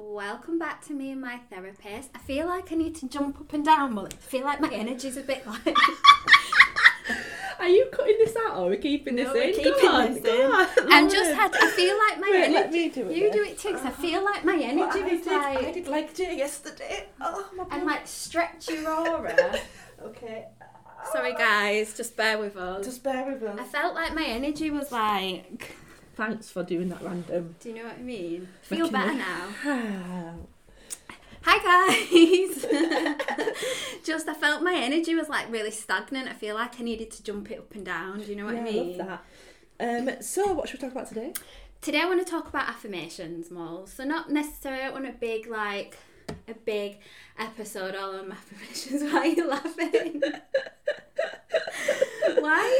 welcome back to me and my therapist. I feel like I need to jump up and down, Molly. I feel like my energy's a bit like. Are you cutting this out or are we keeping No, this we're in? keeping Go on, this go in. on, I'm just had. I feel like my Wait, energy. let me do it You then. do it too, too, 'cause I uh-huh. feel like my energy was like I did like it yesterday. Oh, my and like stretch your aura. Okay. Sorry, guys, just bear with us. Just bear with us. I felt like my energy was like. Thanks for doing that random. Do you know what I mean? Feel Making better now. Hi guys. Just I felt my energy was like really stagnant. I feel like I needed to jump it up and down. Do you know what yeah, I I mean? love that. Um, so, what should we talk about today? Today I want to talk about affirmations more. So not necessarily I want a big like a big episode all on affirmations. Why are you laughing? Why are you laughing?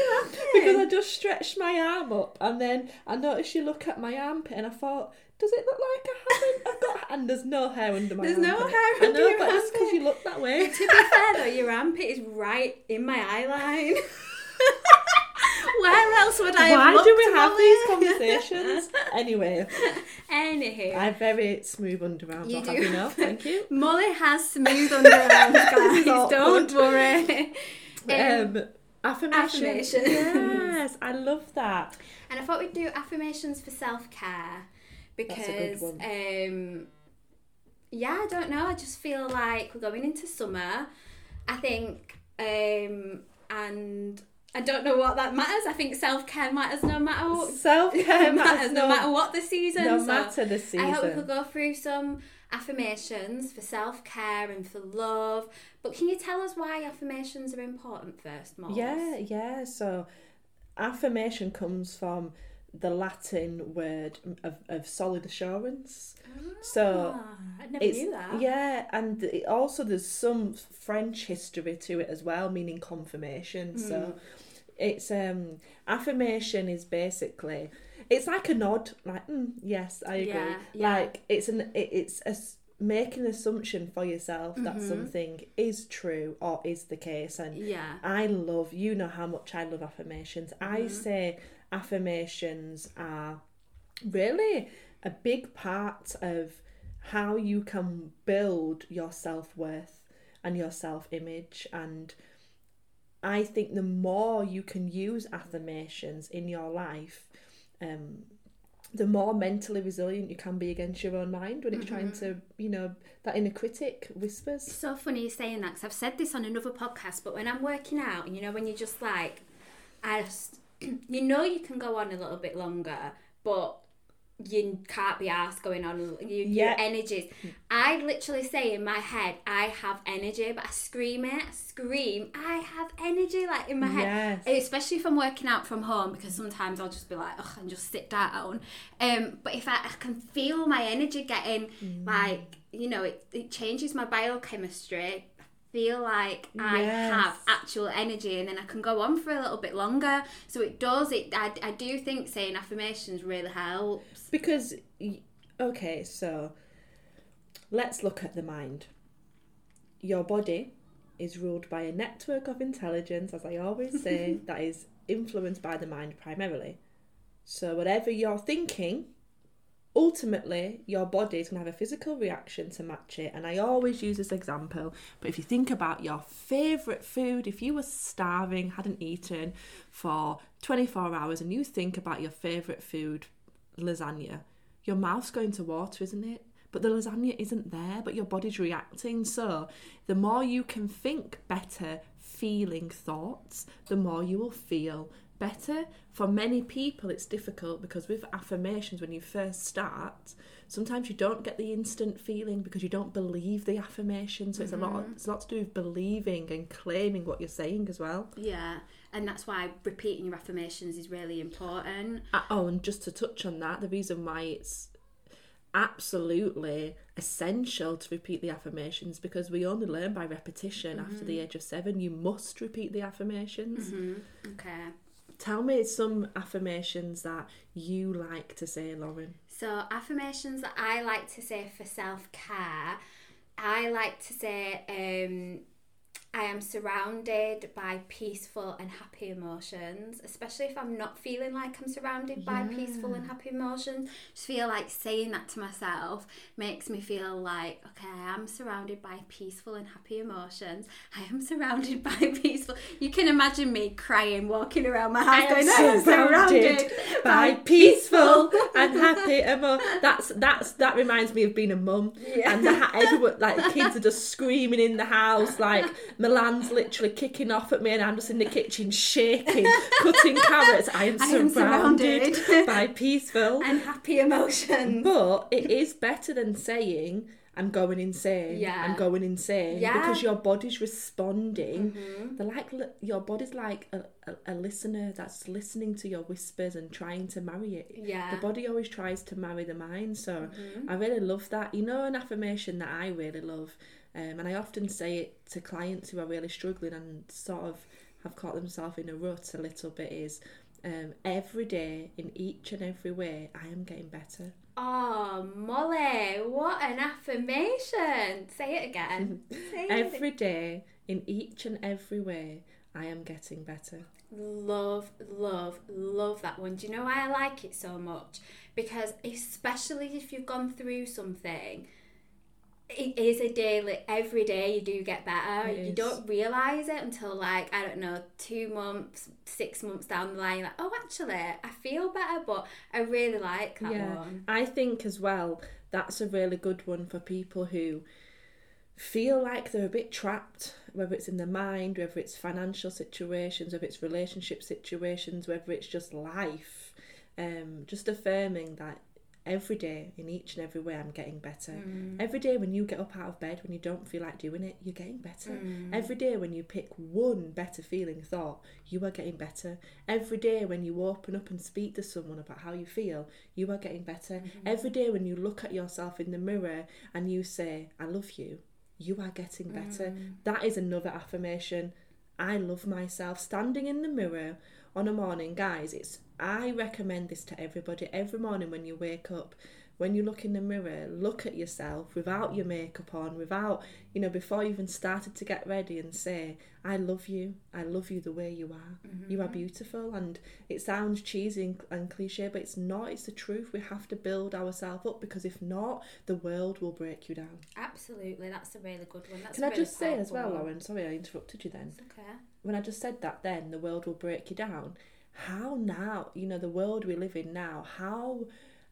Because I just stretched my arm up and then I noticed you look at my armpit and I thought, does it look like I haven't? I've got and there's no hair under my There's armpit. no hair I under know, your but it's because you look that way. to be fair though, your armpit is right in my eye line. Where else would I Why do we have these conversations? anyway, Anywho, I have very smooth underarms. You do. know. Thank you. Molly has smooth underarms, guys. Don't worry. Um, Um, affirmations. affirmations. Yes, I love that. and I thought we'd do affirmations for self care That's a good because, um, yeah, I don't know. I just feel like we're going into summer. I think, um, and I don't know what that matters. I think self care matters no matter what. Self care matters no matter what the season. no so matter the season. I hope we could go through some affirmations for self care and for love. But can you tell us why affirmations are important first, Moles? Yeah, yeah. So, affirmation comes from the Latin word of, of solid assurance. So, Ah, I never it's knew that. yeah, and it also there's some French history to it as well, meaning confirmation. Hmm. So, it's um affirmation is basically it's like a nod, like mm, yes, I agree. Yeah, yeah. Like it's an it, it's a make an assumption for yourself that Mm-hmm. something is true or is the case and Yeah. I love, you know how much I love affirmations. I say affirmations are really a big part of how you can build your self worth and your self image. And I think the more you can use affirmations in your life, um, the more mentally resilient you can be against your own mind when it's trying to, you know, that inner critic whispers. It's so funny you saying that because I've said this on another podcast, but when I'm working out, and you know, when you're just like, I just, you know, you can go on a little bit longer, but you can't be asked going on. You, Yeah. Your energies. I literally say in my head, I have energy, but I scream it, I scream, I have energy, like in my head. Yes. Especially if I'm working out from home, because sometimes I'll just be like, ugh, and just sit down. Um, but if I, I can feel my energy getting, Mm. like, you know, it, it changes my biochemistry. Feel like I Yes. have actual energy and then I can go on for a little bit longer. So it does, it. I, I do think saying affirmations really helps. Because, okay, so let's look at the mind. Your body is ruled by a network of intelligence, as I always say, that is influenced by the mind primarily. So, whatever you're thinking, ultimately your body is going to have a physical reaction to match it. And I always use this example, but if you think about your favourite food, if you were starving, hadn't eaten for 24 hours, and you think about your favourite food, lasagna, your mouth's going to water, isn't it? But the lasagna isn't there, but your body's reacting. So, the more you can think better, feeling thoughts, the more you will feel better. For many people, it's difficult because with affirmations, when you first start, sometimes you don't get the instant feeling because you don't believe the affirmation. So, it's a lot. Mm-hmm. It's a lot to do with believing and claiming what you're saying as well. Yeah, and that's why repeating your affirmations is really important. Uh, oh, and just to touch on that, the reason why it's absolutely essential to repeat the affirmations because we only learn by repetition after the mm-hmm. age of seven. You must repeat the affirmations. Mm-hmm. Okay. Tell me some affirmations that you like to say, Lauren. So, affirmations that I like to say for self care, I like to say, um, I am surrounded by peaceful and happy emotions, especially if I'm not feeling like I'm surrounded by peaceful and happy emotions. Just feel like saying that to myself makes me feel like, okay, I am surrounded by peaceful and happy emotions. I am surrounded by peaceful. You can imagine me crying, walking around my house, going, I am surrounded by peaceful and happy emotions. That's that's that reminds me of being a mum. Yeah. And the everyone like the kids are just screaming in the house, like Milan's literally kicking off at me, and I'm just in the kitchen shaking, cutting carrots. I am I am surrounded, surrounded. by peaceful. and happy emotions. But it is better than saying I'm going insane. Yeah. I'm going insane Yeah. Mm-hmm. because your body's responding. They're like your body's like a, a, a listener that's listening to your whispers and trying to marry it. Yeah. The body always tries to marry the mind. So Mm-hmm. I really love that. You know, an affirmation that I really love, um, and I often say it to clients who are really struggling and sort of have caught themselves in a rut a little bit is. Um, every day, in each and every way, I am getting better. Oh, Molly, what an affirmation. Say it again. Say it Every day, in each and every way, I am getting better. Love, love, love that one. Do you know why I like it so much? Because especially if you've gone through something, it is a daily, every day you do get better. It you is. don't realise it until like, I don't know, two months, six months down the line, like, oh, actually, I feel better, but I really like that yeah, one. I think as well that's a really good one for people who feel like they're a bit trapped, whether it's in their mind, whether it's financial situations, whether it's relationship situations, whether it's just life. Um, just affirming that every day, in each and every way, I'm getting better. Mm. Every day when you get up out of bed, when you don't feel like doing it, you're getting better. Mm. Every day when you pick one better feeling thought, you are getting better. Every day when you open up and speak to someone about how you feel, you are getting better. Mm-hmm. Every day when you look at yourself in the mirror and you say, I love you, you are getting better. Mm. That is another affirmation. I love myself. Standing in the mirror on a morning, guys, it's I recommend this to everybody. Every morning when you wake up, when you look in the mirror, look at yourself without your makeup on, without, you know, before you even started to get ready and say, I love you. I love you the way you are. Mm-hmm. You are beautiful. And it sounds cheesy and, and cliche, but it's not. It's the truth. We have to build ourselves up because if not, the world will break you down. Absolutely, that's a really good one. That's Can a I really just say as well, one. Lauren? Sorry, I interrupted you then. It's okay. When I just said that, then the world will break you down. How now, you know, the world we live in now, how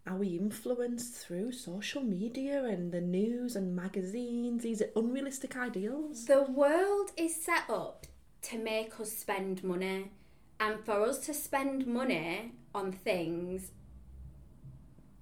are we influenced through social media and the news and magazines, these unrealistic ideals? The world is set up to make us spend money, and for us to spend money on things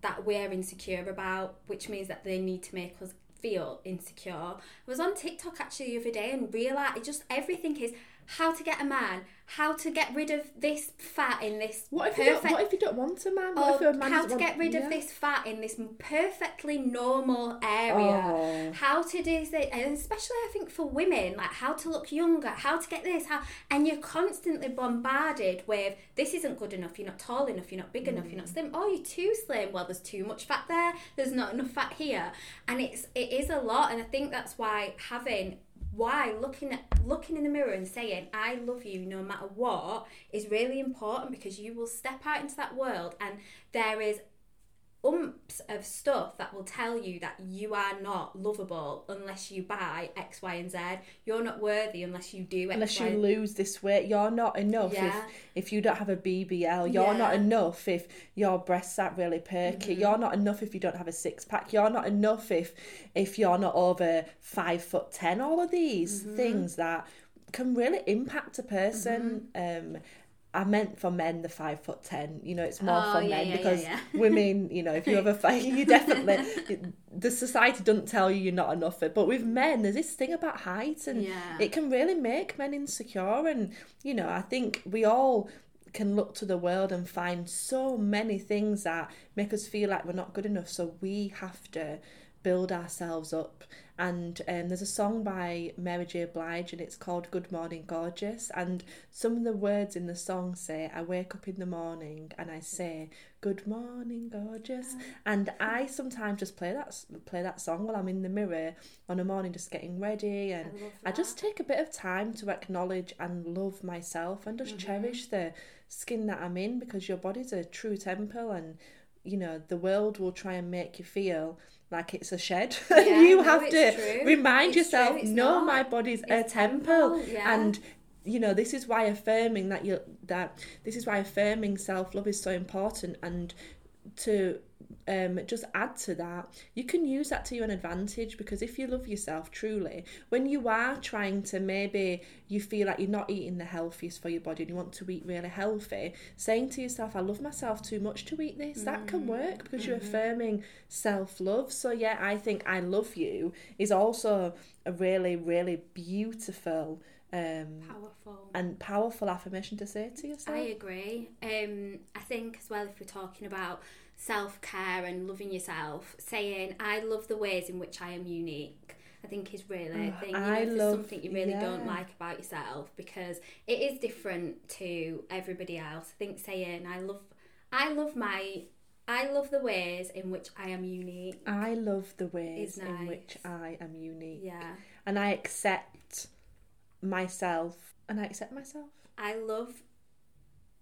that we're insecure about, which means that they need to make us feel insecure. I was on TikTok actually the other day and realised just everything is how to get a man, how to get rid of this fat in this What if, you don't, what if you don't want a man? What or if oh, a man how to want- get rid Yeah. of this fat in this perfectly normal area. Oh. How to do this, and especially I think for women, like how to look younger, how to get this, how, and you're constantly bombarded with this isn't good enough. You're not tall enough. You're not big enough. You're not mm. slim. Oh, you're too slim. Well, there's too much fat there. There's not enough fat here, and it's it is a lot. And I think that's why having why looking at looking in the mirror and saying I love you no matter what is really important because you will step out into that world and there is umps of stuff that will tell you that you are not lovable unless you buy X, Y, and Z. You're not worthy unless you do X, Unless you lose this weight, you're not enough. Yeah. If if you don't have a BBL, you're not enough. If your breasts aren't really perky, Mm-hmm. you're not enough. If you don't have a six pack, you're not enough. If if you're not over five foot ten, all of these Mm-hmm. things that can really impact a person. Mm-hmm. Um, I meant for men the five foot ten. You know, it's more Oh, for yeah, men yeah, because yeah. women, you know, if you have a fight, you definitely the society doesn't tell you you're not enough. It, But with men, there's this thing about height, and it can really make men insecure. And you know, I think we all can look to the world and find so many things that make us feel like we're not good enough. So we have to build ourselves up. And um, there's a song by Mary J. Blige and it's called Good Morning Gorgeous. And some of the words in the song say, I wake up in the morning and I say, Good morning, gorgeous. And I sometimes just play that play that song while I'm in the mirror on a morning just getting ready and I I just take a bit of time to acknowledge and love myself and just Mm-hmm. cherish the skin that I'm in because your body's a true temple and you know the world will try and make you feel like it's a shed Yeah, you no, have to true. remind It's yourself no not. my body's a It's temple, temple, yeah. and you know this is why affirming that you that this is why affirming self-love is so important and to um, just add to that, you can use that to your advantage because if you love yourself truly, when you are trying to maybe you feel like you're not eating the healthiest for your body and you want to eat really healthy, saying to yourself, I love myself too much to eat this, that can work because you're affirming self love. So, yeah, I think I love you is also a really, really beautiful um, Powerful. and powerful affirmation to say to yourself. I agree. Um, I think as well, if we're talking about self care and loving yourself, saying I love the ways in which I am unique. I think is really a thing. You know, I there's love- something you really don't like about yourself because it is different to everybody else. I think saying I love, I love my, I love the ways in which I am unique. I love the ways Is in which. I am unique. Yeah, And I accept myself. And I accept myself. I love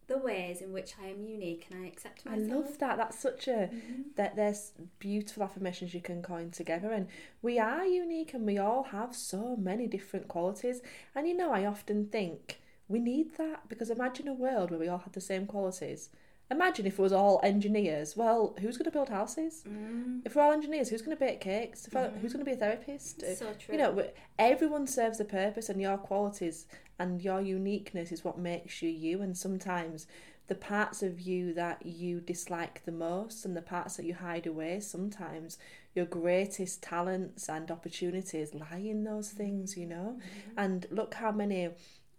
the ways in which I am unique and I accept myself. I love that. That's such a Mhm. that there's beautiful affirmations you can coin together and we are unique and we all have so many different qualities. And you know, I often think we need that because imagine a world where we all had the same qualities. Imagine if it was all engineers. Well, who's going to build houses? Mm, If we're all engineers, who's going to bake cakes? If I- who's going to be a therapist? so true. You know, everyone serves a purpose, and your qualities and your uniqueness is what makes you you. And sometimes the parts of you that you dislike the most and the parts that you hide away, sometimes your greatest talents and opportunities lie in those things, you know? And look how many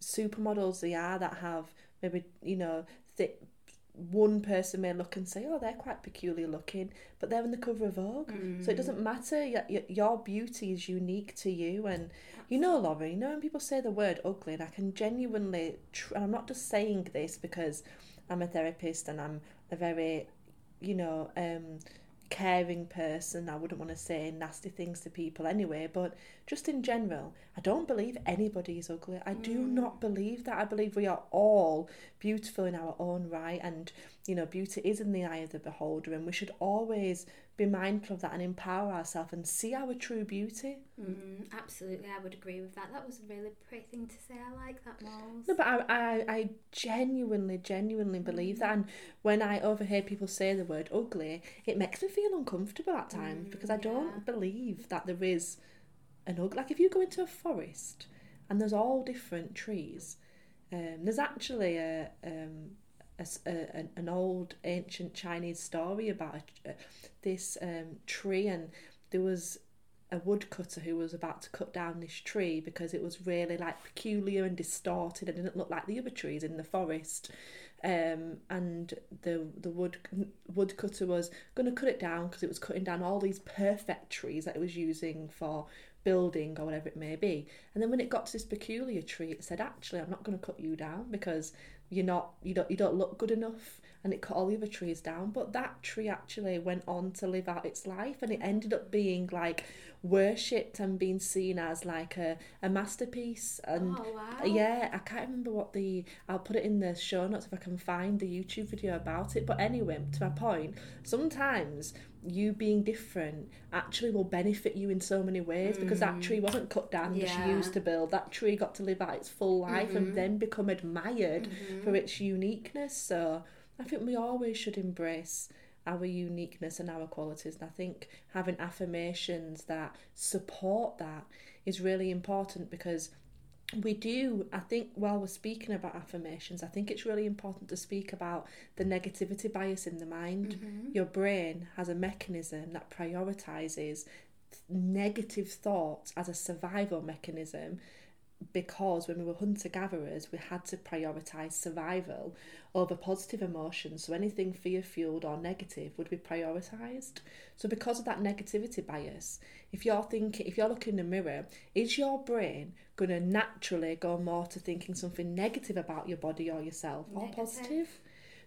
supermodels there are that have maybe, you know, thick. One person may look and say, "Oh, they're quite peculiar looking," but they're on the cover of Vogue, so it doesn't matter. Your, your, your beauty is unique to you, and you know, Laura, you know when people say the word ugly, and I can genuinely, tr- and I'm not just saying this because I'm a therapist and I'm a very, you know, um, caring person. I wouldn't want to say nasty things to people anyway, but just in general, I don't believe anybody is ugly. I do mm. not believe that. I believe we are all beautiful in our own right, and you know, beauty is in the eye of the beholder, and we should always be mindful of that and empower ourselves and see our true beauty. Mm, absolutely, I would agree with that. That was a really pretty thing to say. I like that, Moles. No, but I, I, I genuinely, genuinely believe that. And when I overhear people say the word ugly, it makes me feel uncomfortable at times because I don't yeah. believe that there is an ugly. Like if you go into a forest and there's all different trees, um, there's actually a, um, a a- an, an old ancient Chinese story about a, this um, tree, and there was a woodcutter who was about to cut down this tree because it was really like peculiar and distorted and didn't look like the other trees in the forest. Um, and the the wood woodcutter was going to cut it down because it was cutting down all these perfect trees that it was using for building or whatever it may be. And then when it got to this peculiar tree, it said, "Actually, I'm not going to cut you down because you're not you don't you don't look good enough." And it cut all the other trees down. But that tree actually went on to live out its life, and it ended up being like worshipped and being seen as like a, a masterpiece. And oh wow. yeah, I can't remember what the. I'll put it in the show notes if I can find the YouTube video about it. But anyway, to my point, sometimes you being different actually will benefit you in so many ways because that tree wasn't cut down as she used to build. That tree got to live out its full life Mhm. and then become admired Mhm. for its uniqueness. So I think we always should embrace our uniqueness and our qualities. And I think having affirmations that support that is really important because we do, I think, while we're speaking about affirmations, I think it's really important to speak about the negativity bias in the mind. Mhm. Your brain has a mechanism that prioritizes negative thoughts as a survival mechanism because when we were hunter gatherers, we had to prioritize survival over positive emotions. So anything fear fueled or negative would be prioritized. So because of that negativity bias, if you're thinking, if you're looking in the mirror, is your brain going to naturally go more to thinking something negative about your body or yourself or positive?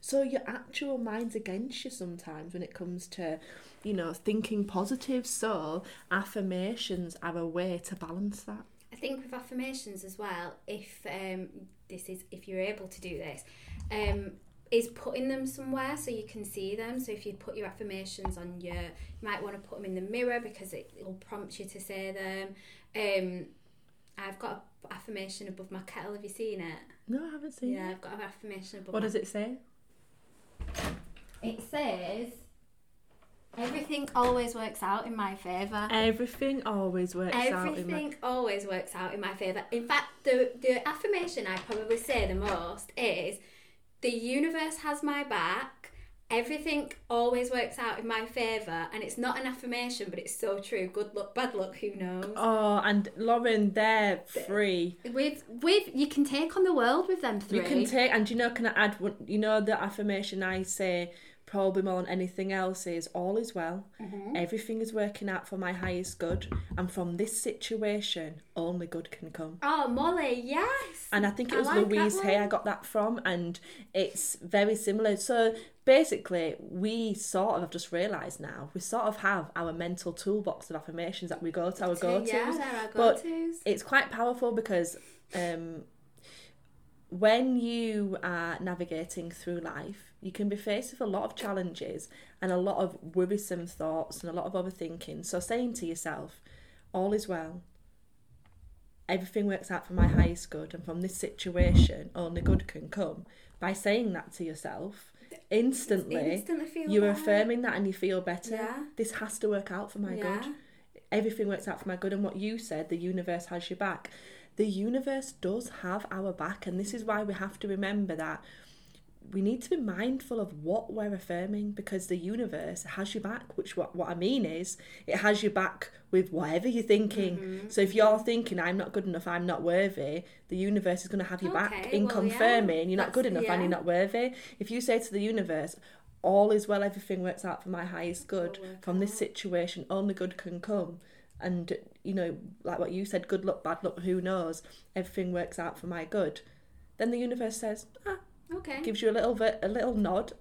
So your actual mind's against you sometimes when it comes to, you know, thinking positive. So affirmations are a way to balance that. I think with affirmations as well, if um, this is if you're able to do this, um, is putting them somewhere so you can see them. So if you put your affirmations on your, you might want to put them in the mirror because it will prompt you to say them. Um, I've got an affirmation above my kettle. Have you seen it? No, I haven't seen it. Yeah, it. I've got an affirmation above. What my does it say? It says, everything always works out in my favour. Everything always works out in my... Everything always works out in my favour. In fact, the, the affirmation I probably say the most is, the universe has my back. Everything always works out in my favour, and it's not an affirmation, but it's so true. Good luck, bad luck, who knows? Oh, and Lauren, they're free. With with you can take on the world with them three. You can take, and you know, can I add one? You know, the affirmation I say probably more than anything else is all is well. Mm-hmm. Everything is working out for my highest good, and from this situation, only good can come. oh, Molly, yes. And I think it was like Louise Hay. I got that from, and it's very similar. So basically, we sort of have just realised now we sort of have our mental toolbox of affirmations that we go to our go tos. Yeah, they're our But go-tos. it's quite powerful because um, when you are navigating through life, you can be faced with a lot of challenges and a lot of worrisome thoughts and a lot of overthinking. So saying to yourself, all is well. Everything works out for my highest good, and from this situation, only good can come. By saying that to yourself, instantly, Instantly you're better. affirming that and you feel better. Yeah. This has to work out for my Yeah. good everything works out for my good and what you said the universe has your back the universe does have our back and this is why we have to remember that we need to be mindful of what we're affirming because the universe has your back which what, what i mean is it has your back with whatever you're thinking. Mm-hmm. so if you're thinking i'm not good enough i'm not worthy the universe is going to have your back in well, yeah, confirming you're not good enough and you're not worthy. If you say to the universe all is well everything works out for my highest good from this situation only good can come. And you know like what you said good luck bad luck who knows? Everything works out for my good. Then the universe says ah, Okay. gives you a little bit a little nod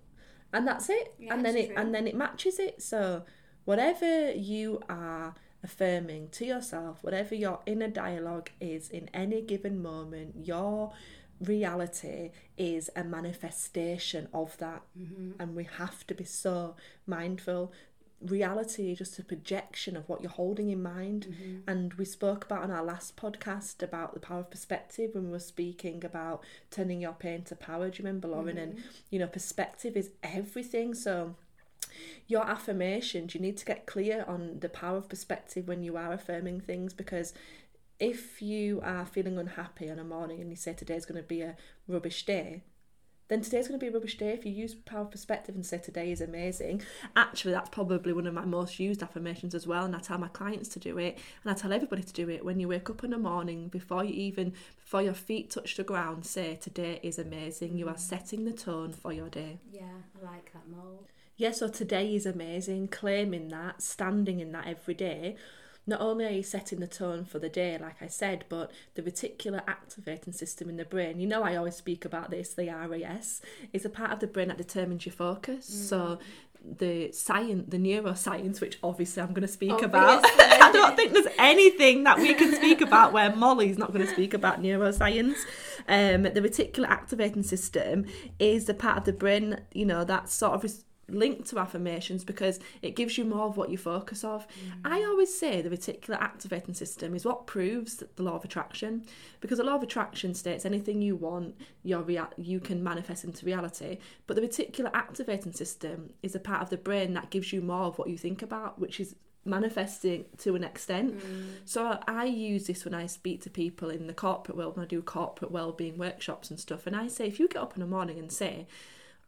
and that's it Yeah, and then it true. and then it matches it so whatever you are affirming to yourself whatever your inner dialogue is in any given moment your reality is a manifestation of that Mm-hmm. and we have to be so mindful reality is just a projection of what you're holding in mind. Mm-hmm. and we spoke about on our last podcast about the power of perspective when we were speaking about turning your pain to power. Do you remember lauren? And you know perspective is everything. So your affirmations you need to get clear on the power of perspective when you are affirming things because if you are feeling unhappy on a morning and you say today's going to be a rubbish day then today's going to be a rubbish day. If you use power of perspective and say today is amazing, actually, that's probably one of my most used affirmations as well. And I tell my clients to do it, and I tell everybody to do it. When you wake up in the morning, before you even before your feet touch the ground, say today is amazing. You are mm. setting the tone for your day. Yeah, I like that mold. Yeah, so today is amazing, claiming that, standing in that every day. Not only are you setting the tone for the day, like I said, but the reticular activating system in the brain. You know, I always speak about this, the RAS, is a part of the brain that determines your focus. So the science, the neuroscience, which obviously I'm going to speak about. I don't think there's anything that we can speak about where Molly's not going to speak about neuroscience. Um, the reticular activating system is the part of the brain, you know, that sort of linked to affirmations because it gives you more of what you focus of. Mm. I always say the reticular activating system is what proves the law of attraction because the law of attraction states anything you want, your rea- you can manifest into reality. But the reticular activating system is a part of the brain that gives you more of what you think about, which is manifesting to an extent. Mm. So I use this when I speak to people in the corporate world, when I do corporate well-being workshops and stuff, and I say if you get up in the morning and say,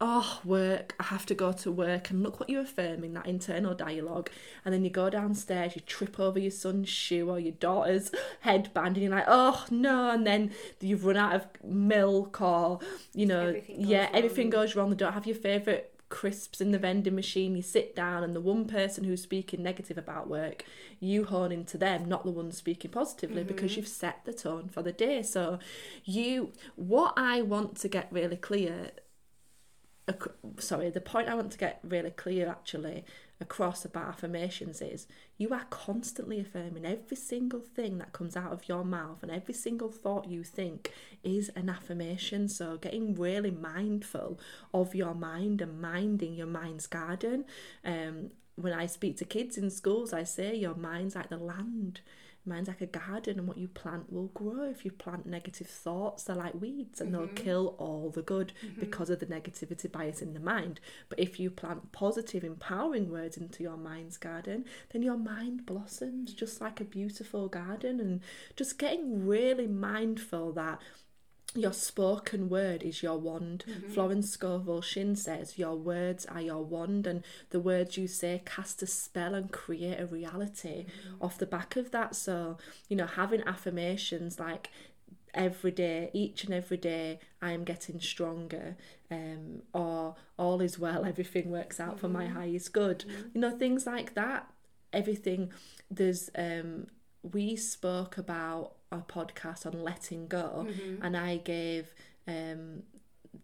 oh, work, I have to go to work, and look what you're affirming, that internal dialogue. And then you go downstairs, you trip over your son's shoe or your daughter's headband, and you're like, oh, no. And then you've run out of milk, or, you know, Everything yeah, wrong. everything goes wrong. They don't have your favourite crisps in the vending machine. You sit down, and the one person who's speaking negative about work, you hone into them, not the one speaking positively, because mm-hmm. you've set the tone for the day. So, you, what I want to get really clear sorry, the point I want to get really clear actually across about affirmations is you are constantly affirming every single thing that comes out of your mouth and every single thought you think is an affirmation. So, getting really mindful of your mind and minding your mind's garden. Um, when I speak to kids in schools, I say your mind's like the land. Mine's like a garden, and what you plant will grow. If you plant negative thoughts, they're like weeds and they'll mm-hmm. kill all the good mm-hmm. because of the negativity bias in the mind. But if you plant positive, empowering words into your mind's garden, then your mind blossoms just like a beautiful garden. And just getting really mindful that your spoken word is your wand. Florence Scovel Shinn says your words are your wand, and the words you say cast a spell and create a reality off the back of that. So, you know, having affirmations like every day, each and every day, I am getting stronger, um, or all is well, everything works out for my highest good. You know, things like that. Everything. There's um, we spoke about a podcast on letting go, and I gave um,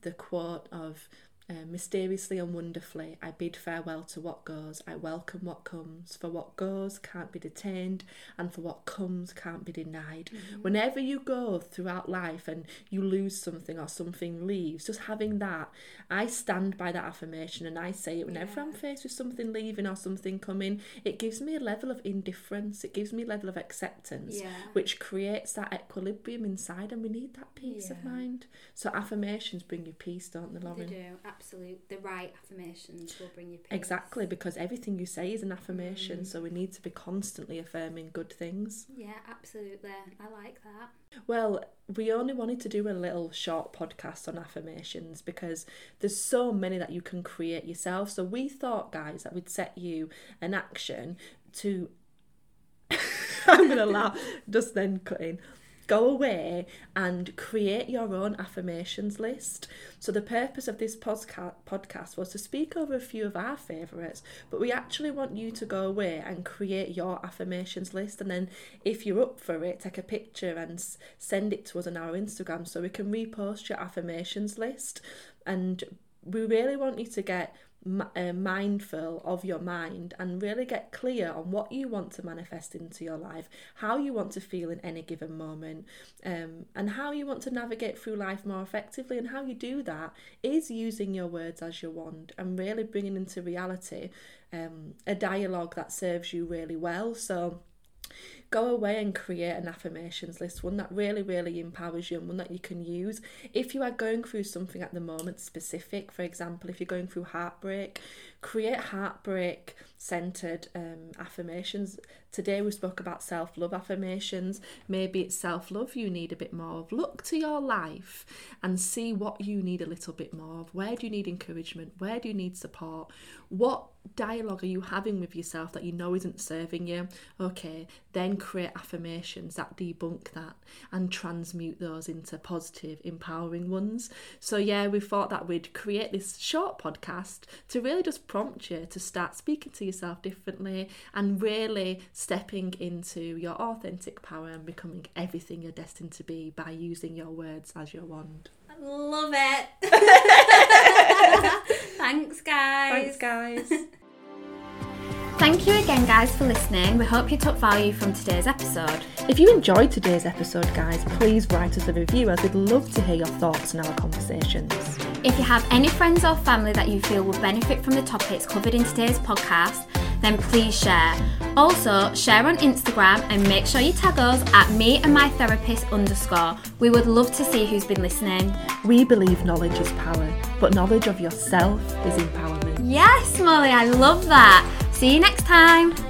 the quote of uh, mysteriously and wonderfully, I bid farewell to what goes, I welcome what comes, for what goes can't be detained, and for what comes can't be denied. Whenever you go throughout life and you lose something or something leaves, just having that, I stand by that affirmation and I say it whenever I'm faced with something leaving or something coming, it gives me a level of indifference, it gives me a level of acceptance, Yeah. which creates that equilibrium inside, and we need that peace of mind. So affirmations bring you peace, don't they, They Lauren? do, absolutely. The right affirmations will bring you peace. Exactly, because everything you say is an affirmation, mm. so we need to be constantly affirming good things. Yeah, absolutely. I like that. Well, we only wanted to do a little short podcast on affirmations because there's so many that you can create yourself. So we thought, guys, that we'd set you an action to. I'm gonna laugh. Just then cut in. Go away and create your own affirmations list. So the purpose of this podcast podcast was to speak over a few of our favourites, but we actually want you to go away and create your affirmations list. And then, if you're up for it, take a picture and s- send it to us on our Instagram so we can repost your affirmations list. And we really want you to get uh, mindful of your mind and really get clear on what you want to manifest into your life, how you want to feel in any given moment, um, and how you want to navigate through life more effectively. And how you do that is using your words as your wand and really bringing into reality um, a dialogue that serves you really well. So, go away and create an affirmations list, one that really, really empowers you and one that you can use. If you are going through something at the moment specific, for example, if you're going through heartbreak, create heartbreak centered um, affirmations. Today we spoke about self love affirmations. Maybe it's self love you need a bit more of. Look to your life and see what you need a little bit more of. Where do you need encouragement? Where do you need support? What dialogue are you having with yourself that you know isn't serving you? Okay, then create affirmations that debunk that and transmute those into positive, empowering ones. So, yeah, we thought that we'd create this short podcast to really just prompt you to start speaking to yourself differently and really stepping into your authentic power and becoming everything you're destined to be by using your words as your wand. I love it. Thanks, guys. Thanks, guys. Thank you again, guys, for listening. We hope you took value from today's episode. If you enjoyed today's episode, guys, please write us a review as we'd love to hear your thoughts and our conversations. If you have any friends or family that you feel will benefit from the topics covered in today's podcast, then please share. Also, share on Instagram and make sure you tag us at me and my therapist underscore. We would love to see who's been listening. We believe knowledge is power, but knowledge of yourself is empowerment. Yes, Molly, I love that. See you next time.